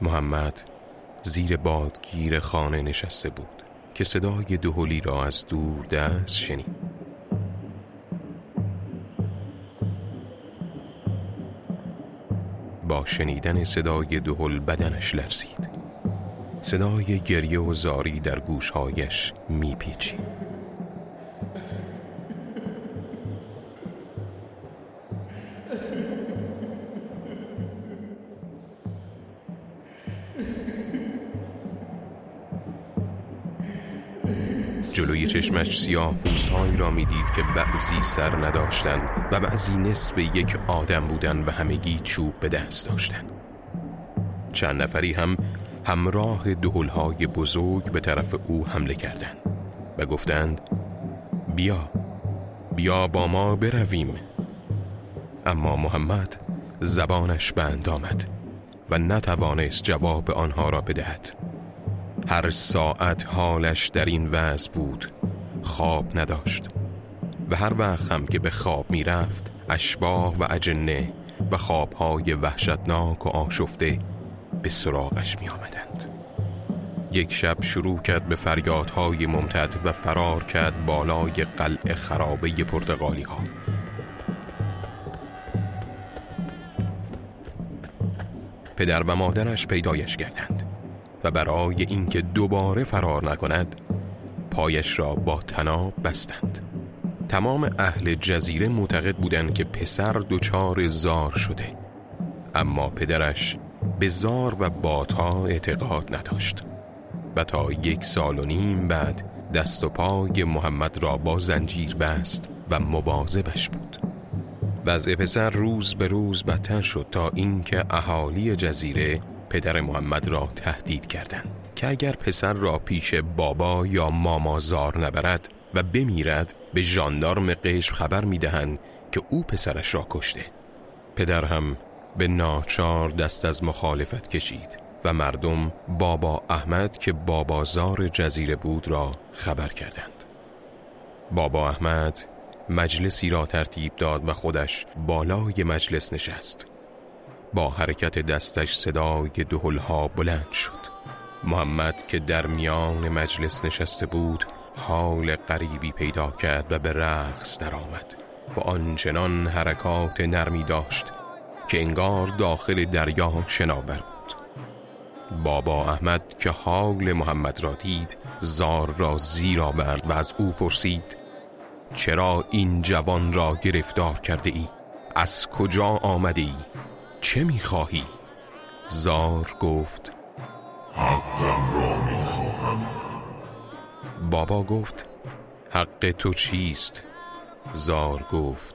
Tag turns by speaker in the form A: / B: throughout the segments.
A: محمد زیر بادگیر خانه نشسته بود که صدای دهلی را از دور دست شنید. با شنیدن صدای دهل بدنش لرزید. صدای گریه و زاری در گوشهایش میپیچید. چشمش سیاه پوستهایی را می‌دید که بعضی سر نداشتن و بعضی نصف یک آدم بودن و همگی چوب به دست داشتن چند نفری هم همراه دهلهای بزرگ به طرف او حمله کردند و گفتند بیا بیا با ما برویم. اما محمد زبانش بند آمد و نتوانست جواب آنها را بدهد. هر ساعت حالش در این وضع بود خواب نداشت و هر وقت هم که به خواب می رفت اشباه و اجنه و خوابهای وحشتناک و آشفته به سراغش می آمدند. یک شب شروع کرد به فریادهای ممتد و فرار کرد بالای قلع خرابه پرتغالی ها پدر و مادرش پیدایش کردند و برای اینکه دوباره فرار نکند پایش را با تناب بستند. تمام اهل جزیره معتقد بودند که پسر دچار زار شده. اما پدرش به زار و بادها اعتقاد نداشت. و تا یک سال و نیم بعد دست و پای محمد را با زنجیر بست و مواظبش بود. وضع پسر روز به روز بدتر شد تا اینکه اهالی جزیره پدر محمد را تهدید کردند که اگر پسر را پیش بابا یا ماما زار نبرد و بمیرد به ژاندارم قشم خبر می‌دهند که او پسرش را کشته. پدر هم به ناچار دست از مخالفت کشید و مردم بابا احمد که بابازار جزیره بود را خبر کردند. بابا احمد مجلسی را ترتیب داد و خودش بالای مجلس نشست. با حرکت دستش صدای دهلها بلند شد محمد که در میان مجلس نشسته بود حال غریبی پیدا کرد و به رقص درآمد و آنچنان حرکات نرمی داشت که انگار داخل دریا شناور بود بابا احمد که حال محمد را دید زار را زیر آورد و از او پرسید چرا این جوان را گرفتار کرده ای؟ از کجا آمده ای؟ چه می‌خواهی؟ زار گفت
B: حقم را می‌خواهم
A: بابا گفت حق تو چیست؟ زار گفت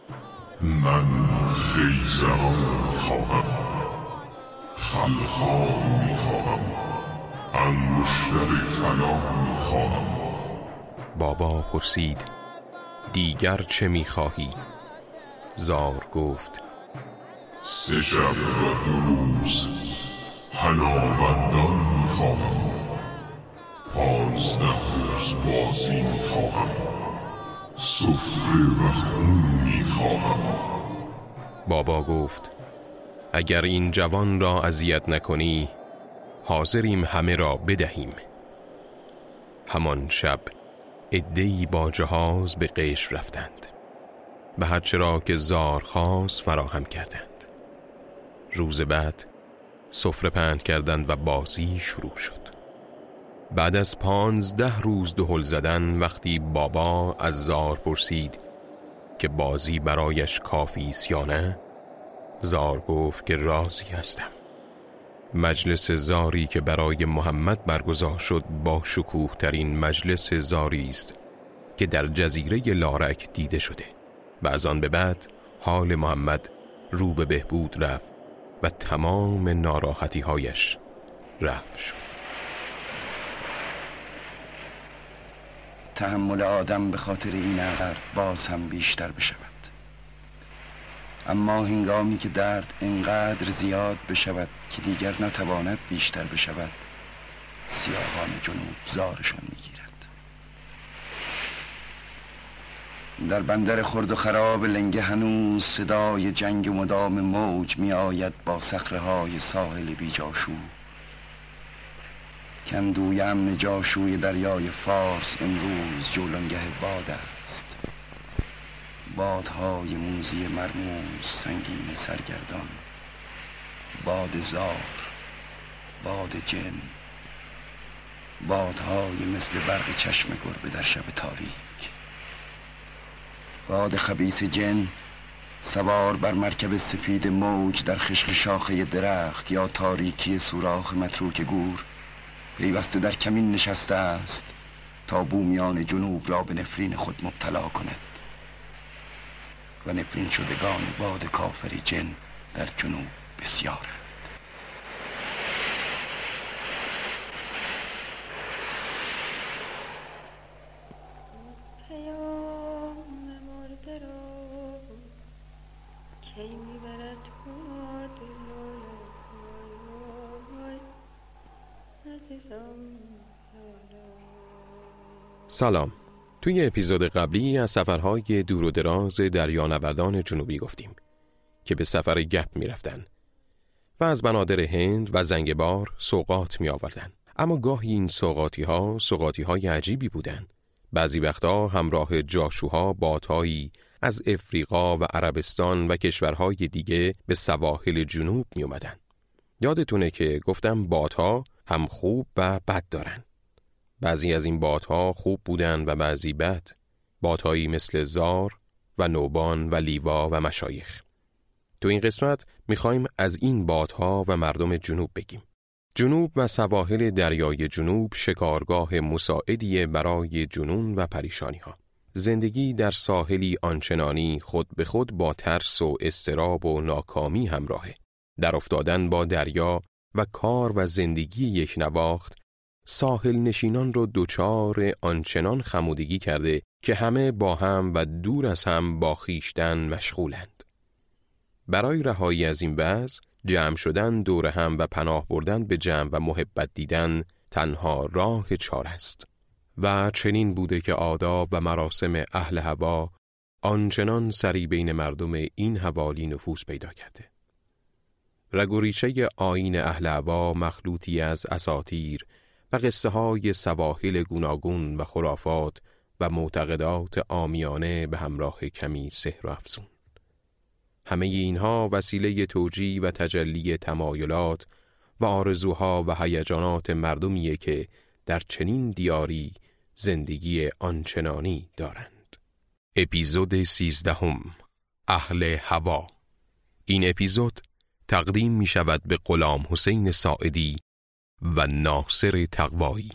B: من خیزران خواهم خلخال می‌خواهم انگشتر کلام می‌خواهم
A: بابا پرسید دیگر چه می‌خواهی؟ زار گفت
B: سه شب و دو روز هنابندان می‌خواهم پانزده روز بازی می‌خواهم سفره و خون می‌خواهم
A: بابا گفت اگر این جوان را اذیت نکنی حاضریم همه را بدهیم. همان شب ادهی با جهاز به قیش رفتند. و هرچه را که زار خواست فراهم کردند. روز بعد سفره پند کردند و بازی شروع شد. بعد از پانزده روز دهل زدن وقتی بابا از زار پرسید که بازی برایش کافی یا نه زار گفت که راضی هستم. مجلس زاری که برای محمد برگزار شد با شکوه ترین مجلس زاری است که در جزیره لارک دیده شده و از آن به بعد حال محمد رو به بهبود رفت. و تمام ناراحتی هایش رفت شد.
C: تحمل آدم به خاطر این درد باز هم بیشتر بشود. اما هنگامی که درد اینقدر زیاد بشود که دیگر نتواند بیشتر بشود سیاهان جنوب زارشان در بندر خرد و خراب لنگه هنوز صدای جنگ مدام موج می آید با سخره های ساحل بیجاشو. کندوی امن جاشوی دریای فارس امروز جولانگه باد است. بادهای موزی مرموز سنگین سرگردان. باد زار باد جن. بادهای مثل برق چشم گربه در شب تاریک باد خبیس جن سوار بر مرکب سفید موج در خشخ شاخه درخت یا تاریکی سوراخ متروک گور پیوسته در کمین نشسته است تا بومیان جنوب را به نفرین خود مبتلا کند و نفرین شدگان باد کافری جن در جنوب بسیار
A: سلام. توی اپیزود قبلی از سفرهای دور و دراز دریانوردان جنوبی گفتیم که به سفر گپ می رفتن و از بنادر هند و زنگبار سوقات می آوردن. اما گاهی این سوقاتی ها سوقاتی های عجیبی بودن. بعضی وقتا همراه جاشوها باتهایی از افریقا و عربستان و کشورهای دیگه به سواحل جنوب می اومدن. یادتونه که گفتم باتها هم خوب و بد دارن. بعضی از این بادها خوب بودن و بعضی بد بادهایی مثل زار و نوبان و لیوا و مشایخ تو این قسمت می‌خوایم از این بادها و مردم جنوب بگیم جنوب و سواحل دریای جنوب شکارگاه مساعدی برای جنون و پریشانی ها. زندگی در ساحلی آنچنانی خود به خود با ترس و استراب و ناکامی همراهه. در افتادن با دریا و کار و زندگی یک نواخت ساحل نشینان رو دوچار آنچنان خمودگی کرده که همه با هم و دور از هم با خیشتن مشغولند. برای رهایی از این وضع جمع شدن دور هم و پناه بردن به جمع و محبت دیدن تنها راه چار است. و چنین بوده که آداب و مراسم اهل هوا آنچنان سری بین مردم این حوالی نفوذ پیدا کرده. رگوریچه آین اهل هوا مخلوطی از اساتیر و قصه های سواحل گوناگون و خرافات و معتقدات آمیانه به همراه کمی سحر و افزون. همه اینها وسیله توجی و تجلی تمایلات و آرزوها و هیجانات مردمیه که در چنین دیاری زندگی آنچنانی دارند. اپیزود سیزدهم اهل هوا این اپیزود تقدیم می شود به غلام حسین ساعدی و ناصر تقوایی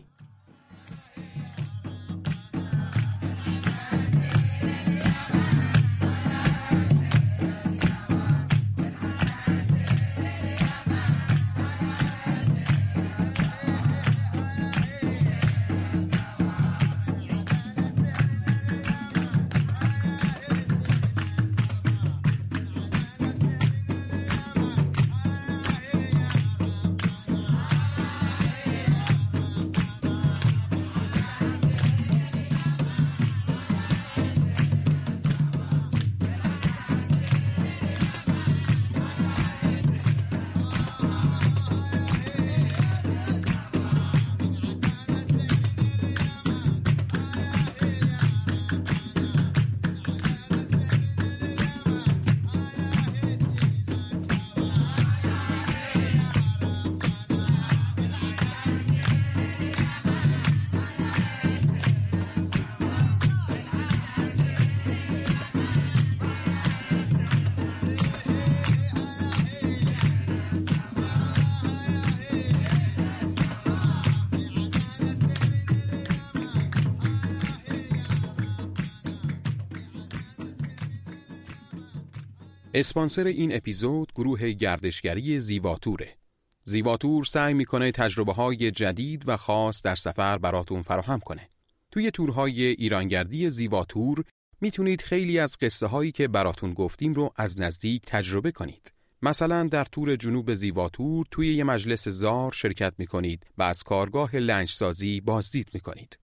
A: اسپانسر این اپیزود گروه گردشگری زیواتوره. زیواتور سعی می‌کنه تجربه های جدید و خاص در سفر براتون فراهم کنه. توی تورهای ایرانگردی زیواتور می‌تونید خیلی از قصه هایی که براتون گفتیم رو از نزدیک تجربه کنید. مثلا در تور جنوب زیواتور توی یه مجلس زار شرکت می‌کنید و از کارگاه لنجسازی بازدید می‌کنید.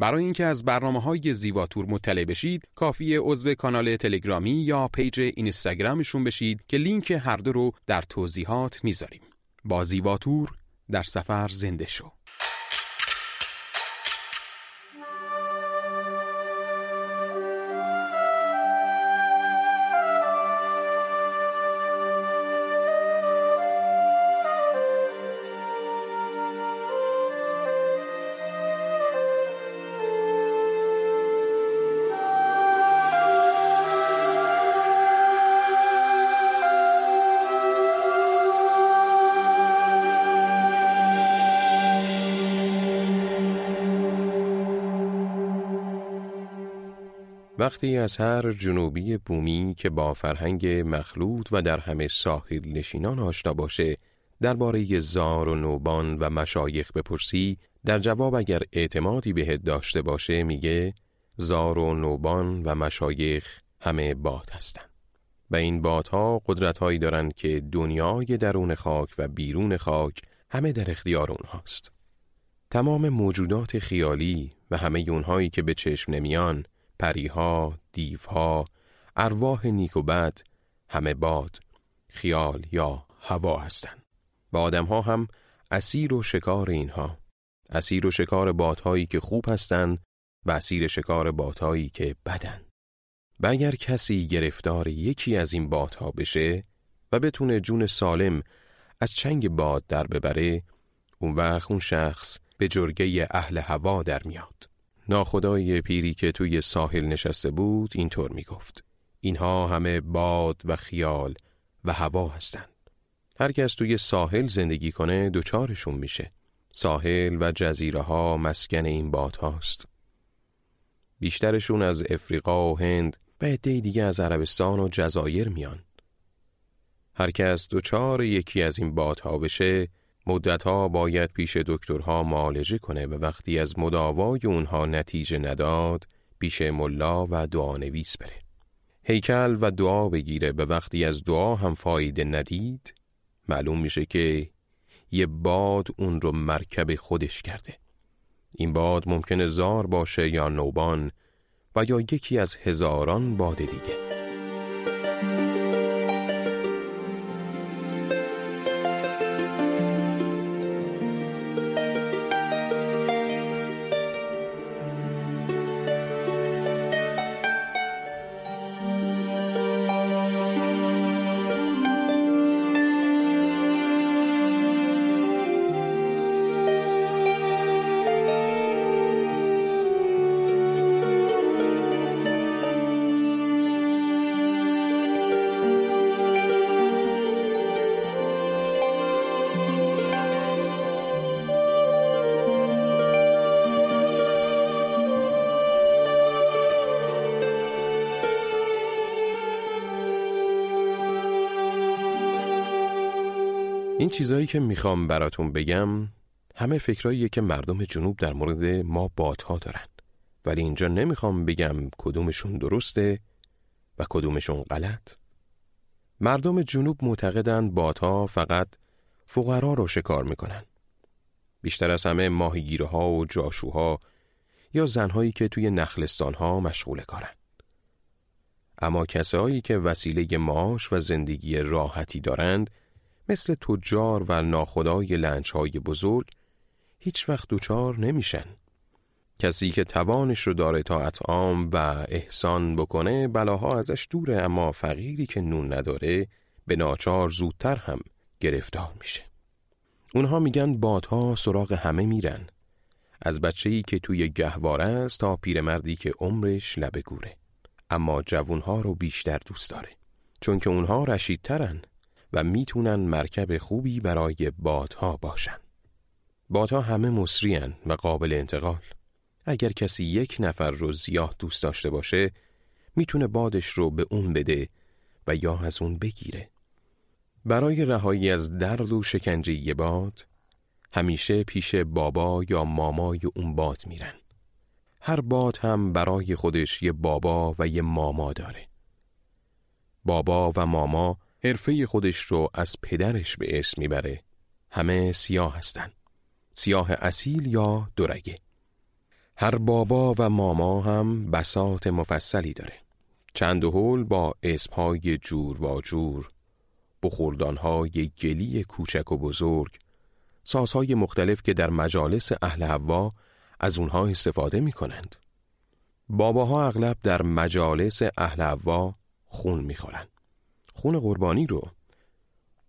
A: برای اینکه از برنامه های زیواتور مطلع بشید کافیه عضو کانال تلگرامی یا page اینستاگرامشون بشید که لینک هر دو رو در توضیحات می‌ذاریم. با زیواتور در سفر زنده شو. وقتی از هر جنوبی بومی که با فرهنگ مخلوط و در همه ساحل نشینان آشنا باشه درباره زار و نوبان و مشایخ بپرسی در جواب اگر اعتمادی بهت داشته باشه میگه زار و نوبان و مشایخ همه باد هستند و این بادها قدرتهایی دارند که دنیای درون خاک و بیرون خاک همه در اختیار اونهاست. تمام موجودات خیالی و همه اونهایی که به چشم نمیان پریها، دیوها، ارواح نیک و بد همه باد، خیال یا هوا هستند. و آدمها هم اسیر و شکار اینها. اسیر و شکار بادهایی که خوب هستند و اسیر شکار بادهایی که بدن و اگر کسی گرفتار یکی از این بادها بشه و بتونه جون سالم از چنگ باد در ببره اون وقت اون شخص به جرگه اهل هوا در میاد. ناخدای پیری که توی ساحل نشسته بود اینطور می‌گفت. اینها همه باد و خیال و هوا هستند. هر کس توی ساحل زندگی کنه دوچارشون میشه. ساحل و جزیره ها مسکن این باد هاست بیشترشون از افریقا و هند و عده دیگه از عربستان و جزایر میان. هر کس دوچار یکی از این بادها بشه مدتها باید پیش دکترها معالجه کنه و وقتی از مداوای اونها نتیجه نداد پیش ملا و دعانویس بره. هیکل و دعا بگیره به وقتی از دعا هم فایده ندید معلوم میشه که یه باد اون رو مرکب خودش کرده. این باد ممکنه زار باشه یا نوبان و یا یکی از هزاران باد دیگه. چیزایی که می‌خوام براتون بگم همه فکراییه که مردم جنوب در مورد ما بادها دارن. ولی اینجا نمی‌خوام بگم کدومشون درسته و کدومشون غلط. مردم جنوب معتقدند بادها فقط فقرا رو شکار می‌کنن. بیشتر از همه ماهیگیره ها و جاشوها یا زنهایی که توی نخلستان ها مشغول کارن. اما کسایی که وسیله معاش و زندگی راحتی دارند مثل تجار و ناخدای لنجهای بزرگ هیچ وقت دوچار نمیشن. کسی که توانش رو داره تا اطعام و احسان بکنه بلاها ازش دوره اما فقیری که نون نداره به ناچار زودتر هم گرفتار میشه. اونها میگن بادها سراغ همه میرن. از بچه‌ای که توی گهواره است تا پیرمردی که عمرش لبه گوره. اما جوونها رو بیشتر دوست داره. چون که اونها رشیدترن و می‌تونن مرکب خوبی برای بادها باشن. بادها همه مصریان و قابل انتقال. اگر کسی یک نفر رو زیاد دوست داشته باشه می‌تونه بادش رو به اون بده و یا از اون بگیره. برای رهایی از درد و شکنجه باد همیشه پیش بابا یا مامای اون باد میرن. هر باد هم برای خودش یه بابا و یه ماما داره. بابا و ماما حرفه خودش رو از پدرش به ارث می‌بره همه سیاه هستن سیاه اصیل یا دورگه هر بابا و ماما هم بسات مفصلی داره چند هول با اسمهای جور و جور بخوردانهای گلی کوچک و بزرگ سازهای مختلف که در مجالس اهل هوا از اونها استفاده می کنند. باباها اغلب در مجالس اهل هوا خون می‌خورند. خون قربانی رو.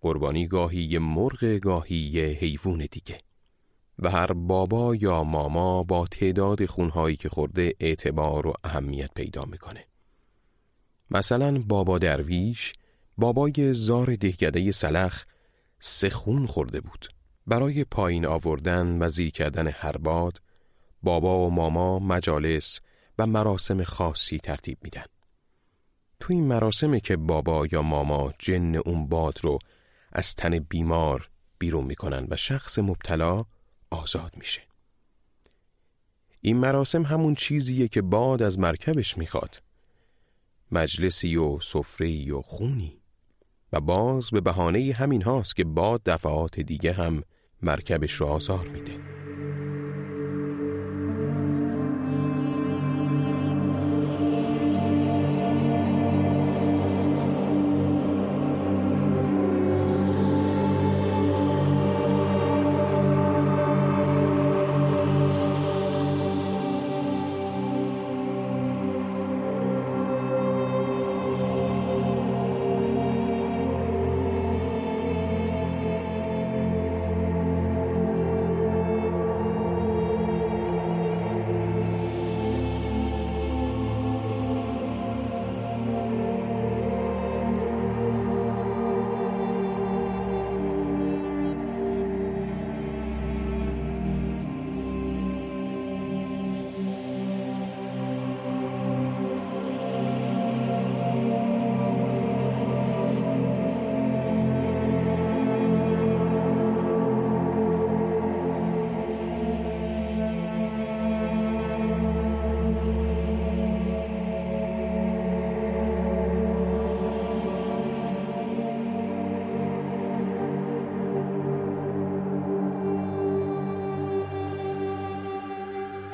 A: قربانی گاهی یه مرغ گاهی یه حیوان دیگه. و هر بابا یا ماما با تعداد خونهایی که خورده اعتبار و اهمیت پیدا می‌کنه. مثلا بابا درویش بابای زار دهگده سلخ سه خون خورده بود. برای پایین آوردن و زیر کردن هر باد بابا و ماما مجالس و مراسم خاصی ترتیب میدن. تو این مراسمه که بابا یا ماما جن اون باد رو از تن بیمار بیرون می‌کنن و شخص مبتلا آزاد میشه. این مراسم همون چیزیه که باد از مرکبش می‌خواد. مجلسی و سفره و خونی و باز به بهانه همین هاست که باد دفعات دیگه هم مرکبش رو آزار میده.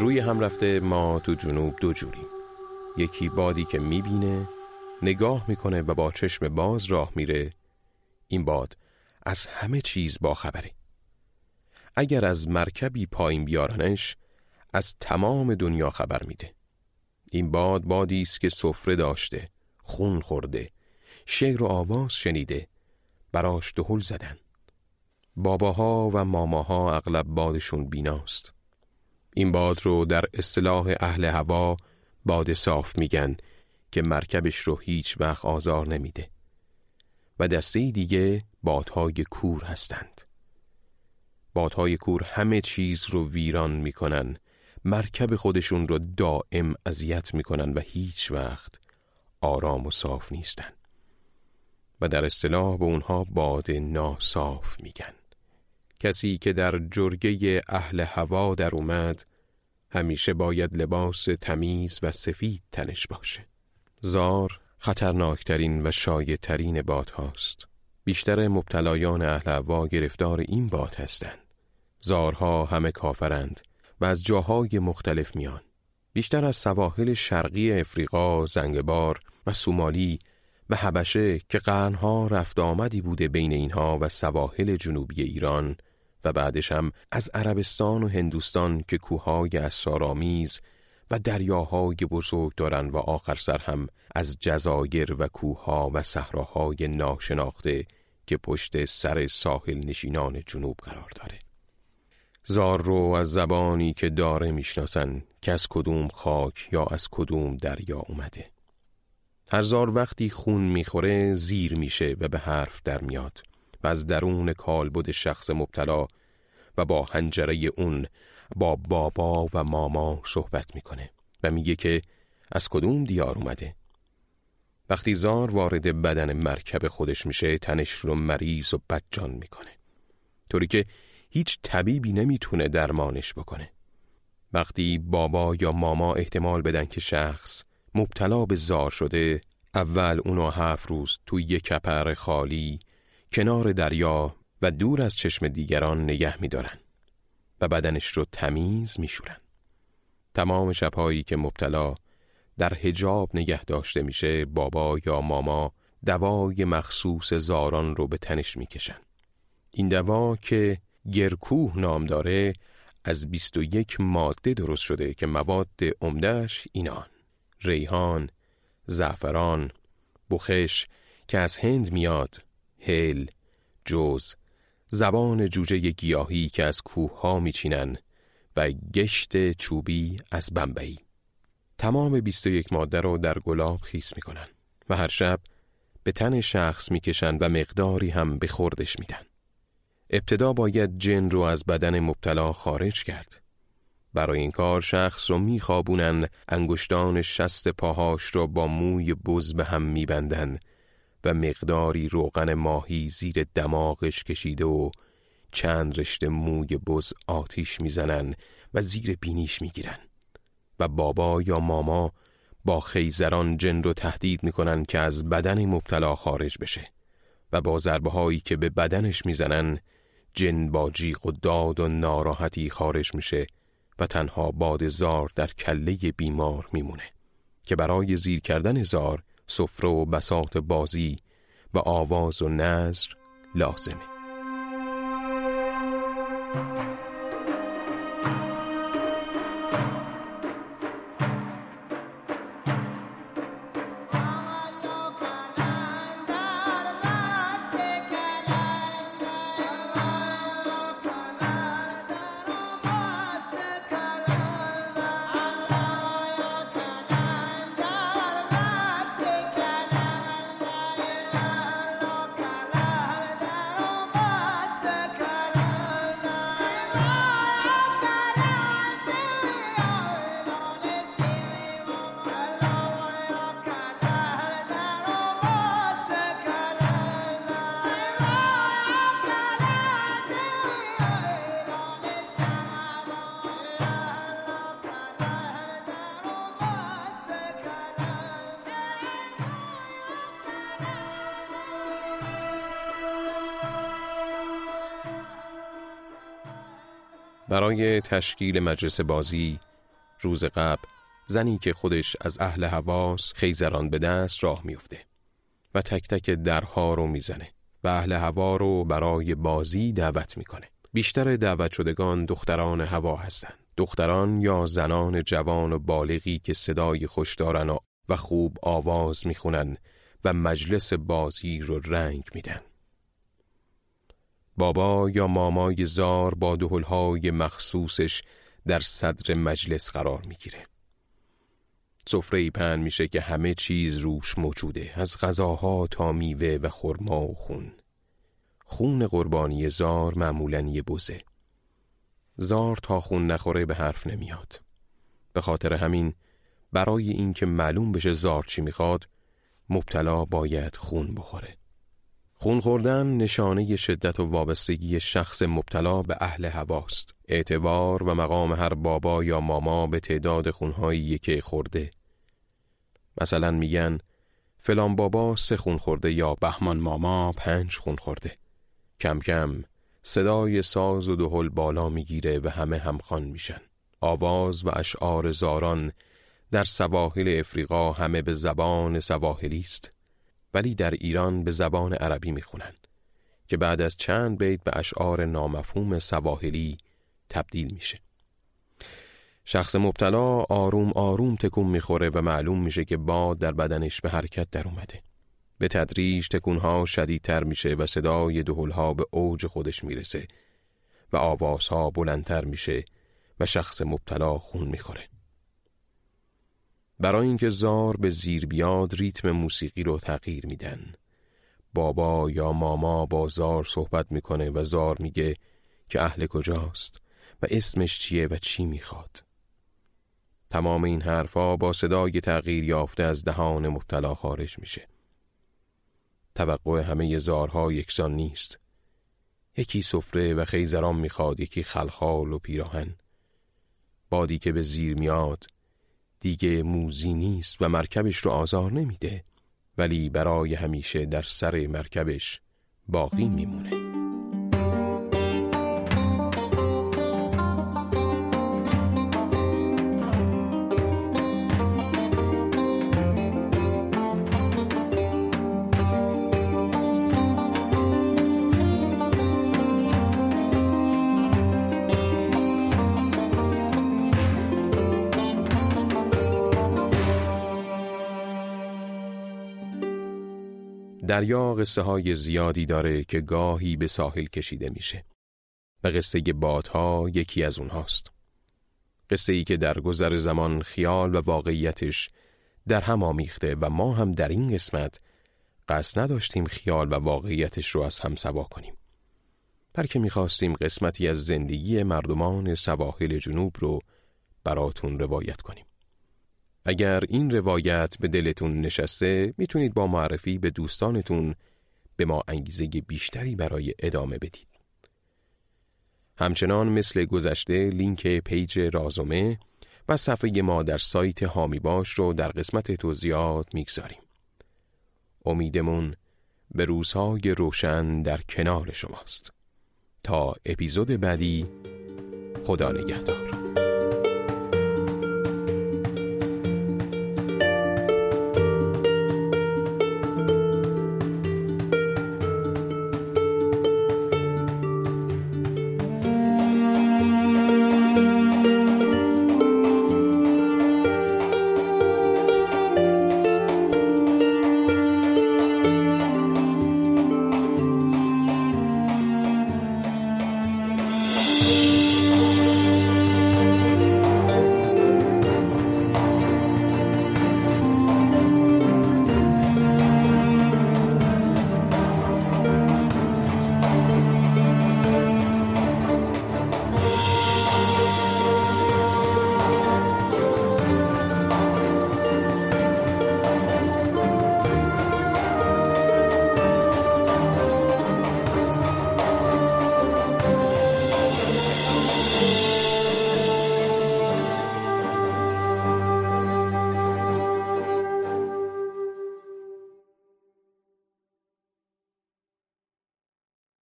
A: روی هم رفته ما تو جنوب دو جوریم یکی بادی که می‌بینه نگاه می‌کنه و با چشم باز راه میره. این باد از همه چیز با خبره. اگر از مرکبی پایین بیارنش از تمام دنیا خبر میده. این باد بادی است که سفره داشته خون خورده شعر و آواز شنیده براش دهل زدن. باباها و ماماها اغلب بادشون بیناست. این باد رو در اصطلاح اهل هوا باد صاف میگن که مرکبش رو هیچ وقت آزار نمیده. و دسته دیگه بادهای کور هستند. بادهای کور همه چیز رو ویران می‌کنن مرکب خودشون رو دائم اذیت می‌کنن و هیچ وقت آرام و صاف نیستن. و در اصطلاح به اونها باد ناصاف میگن. کسی که در جرگه اهل هوا در اومد همیشه باید لباس تمیز و سفید تنش باشه. زار خطرناکترین و شایع باد هاست. بیشتر مبتلایان اهل هوا گرفتار این باد هستند. زارها همه کافرند و از جاهای مختلف میان. بیشتر از سواحل شرقی افریقا، زنگبار و سومالی و حبشه که قرنها رفت آمدی بوده بین اینها و سواحل جنوبی ایران و بعدش هم از عربستان و هندوستان که کوههای اسرارآمیز و دریاهای بزرگ دارن و آخر سر هم از جزایر و کوهها و صحراهای ناشناخته که پشت سر ساحل نشینان جنوب قرار داره. زار رو از زبانی که داره می‌شناسن که از کدوم خاک یا از کدوم دریا اومده. هر زار وقتی خون می‌خوره زیر میشه و به حرف در میاد. و از درون کالبد شخص مبتلا و با هنجره اون با بابا و ماما صحبت می‌کنه و میگه که از کدوم دیار اومده؟ وقتی زار وارد بدن مرکب خودش میشه تنش رو مریض و بدجان می‌کنه. طوری که هیچ طبیبی نمی‌تونه درمانش بکنه. وقتی بابا یا ماما احتمال بدن که شخص مبتلا به زار شده اول اونو هفت روز توی یک کپر خالی کنار دریا و دور از چشم دیگران نگه میدارن و بدنش رو تمیز میشورن. تمام شبهایی که مبتلا در هجاب نگه داشته میشه بابا یا ماما دوای مخصوص زاران رو به تنش می‌کشن. این دوا که گرکوه نام داره از 21 ماده درست شده که مواد عمدهش اینان ریحان، زعفران، بخش که از هند میاد، هل، جوز، زبان جوجه گیاهی که از کوه ها میچینن و گشت چوبی از بمبئی. تمام 21 ماده رو در گلاب خیس می‌کنن و هر شب به تن شخص می‌کشن و مقداری هم به خوردش میدن. ابتدا باید جن رو از بدن مبتلا خارج کرد. برای این کار شخص را میخوابونن انگشتان شست پاهاش را با موی بز به هم میبندن و مقداری روغن ماهی زیر دماغش کشیده و چند رشته موی بز آتیش می‌زنن و زیر بینیش می‌گیرن. و بابا یا ماما با خیزران جن رو تهدید می‌کنن که از بدن مبتلا خارج بشه و با ضربه هایی که به بدنش می‌زنن جن با جیغ و داد و ناراحتی خارج میشه و تنها باد زار در کله بیمار میمونه که برای زیر کردن زار سفره و بساط بازی و آواز و نظر لازمه. برای تشکیل مجلس بازی روز قبل زنی که خودش از اهل حواس خیزران به دست راه میفته و تک تک درها رو می‌زنه و اهل هوا رو برای بازی دعوت می‌کنه. بیشتر دعوت شدگان دختران هوا هستند. دختران یا زنان جوان و بالغی که صدای خوش دارن و خوب آواز می‌خونن و مجلس بازی رو رنگ میدن. بابا یا مامای زار با دهلهای مخصوصش در صدر مجلس قرار می‌گیره. سفره پن میشه که همه چیز روش موجوده از غذاها تا میوه و خرما و خون. خون قربانی زار معمولا یه بوزه. زار تا خون نخوره به حرف نمیاد. به خاطر همین برای اینکه معلوم بشه زار چی می‌خواد مبتلا باید خون بخوره. خون خوردن نشانه شدت و وابستگی شخص مبتلا به اهل هواست. اعتبار و مقام هر بابا یا ماما به تعداد خونهایی که خورده. مثلا میگن فلان بابا سه خون خورده یا بهمان ماما پنج خون خورده. کم کم صدای ساز و دهل بالا می‌گیره و همه همخوان میشن. آواز و اشعار زاران در سواحل افریقا همه به زبان سواحلی است. ولی در ایران به زبان عربی می‌خونن که بعد از چند بیت به اشعار نامفهوم سواحلی تبدیل میشه. شخص مبتلا آروم آروم تکون می‌خوره و معلوم میشه که باد در بدنش به حرکت در اومده. به تدریج تکونها شدیدتر میشه و صدای دهلها به اوج خودش می‌رسه و آوازها بلندتر میشه و شخص مبتلا خون می‌خوره. برای اینکه زار به زیر بیاد ریتم موسیقی رو تغییر میدن. بابا یا ماما با زار صحبت می‌کنه و زار میگه که اهل کجاست و اسمش چیه و چی می‌خواد. تمام این حرفا با صدای تغییر یافته از دهان مبتلا خارج میشه. توقع همه زارها یکسان نیست. یکی سفره و خیزران می‌خواد یکی خلخال و پیراهن. بادی که به زیر میاد دیگه موزی نیست و مرکبش رو آزار نمیده. ولی برای همیشه در سر مرکبش باقی میمونه. دریا قصه های زیادی داره که گاهی به ساحل کشیده میشه. و قصه بادها یکی از اونهاست. قصه ای که در گذر زمان خیال و واقعیتش در هم آمیخته و ما هم در این قسمت قصد نداشتیم خیال و واقعیتش رو از هم سوا کنیم. بلکه می‌خواستیم قسمتی از زندگی مردمان سواحل جنوب رو براتون روایت کنیم. اگر این روایت به دلتون نشسته می‌تونید با معرفی به دوستانتون به ما انگیزه بیشتری برای ادامه بدید. همچنان مثل گذشته لینک پیج رازومه و صفحه ما در سایت هامی باش رو در قسمت توضیحات می‌گذاریم. امیدمون به روزهای روشن در کنار شماست. تا اپیزود بعدی خدا نگهدار.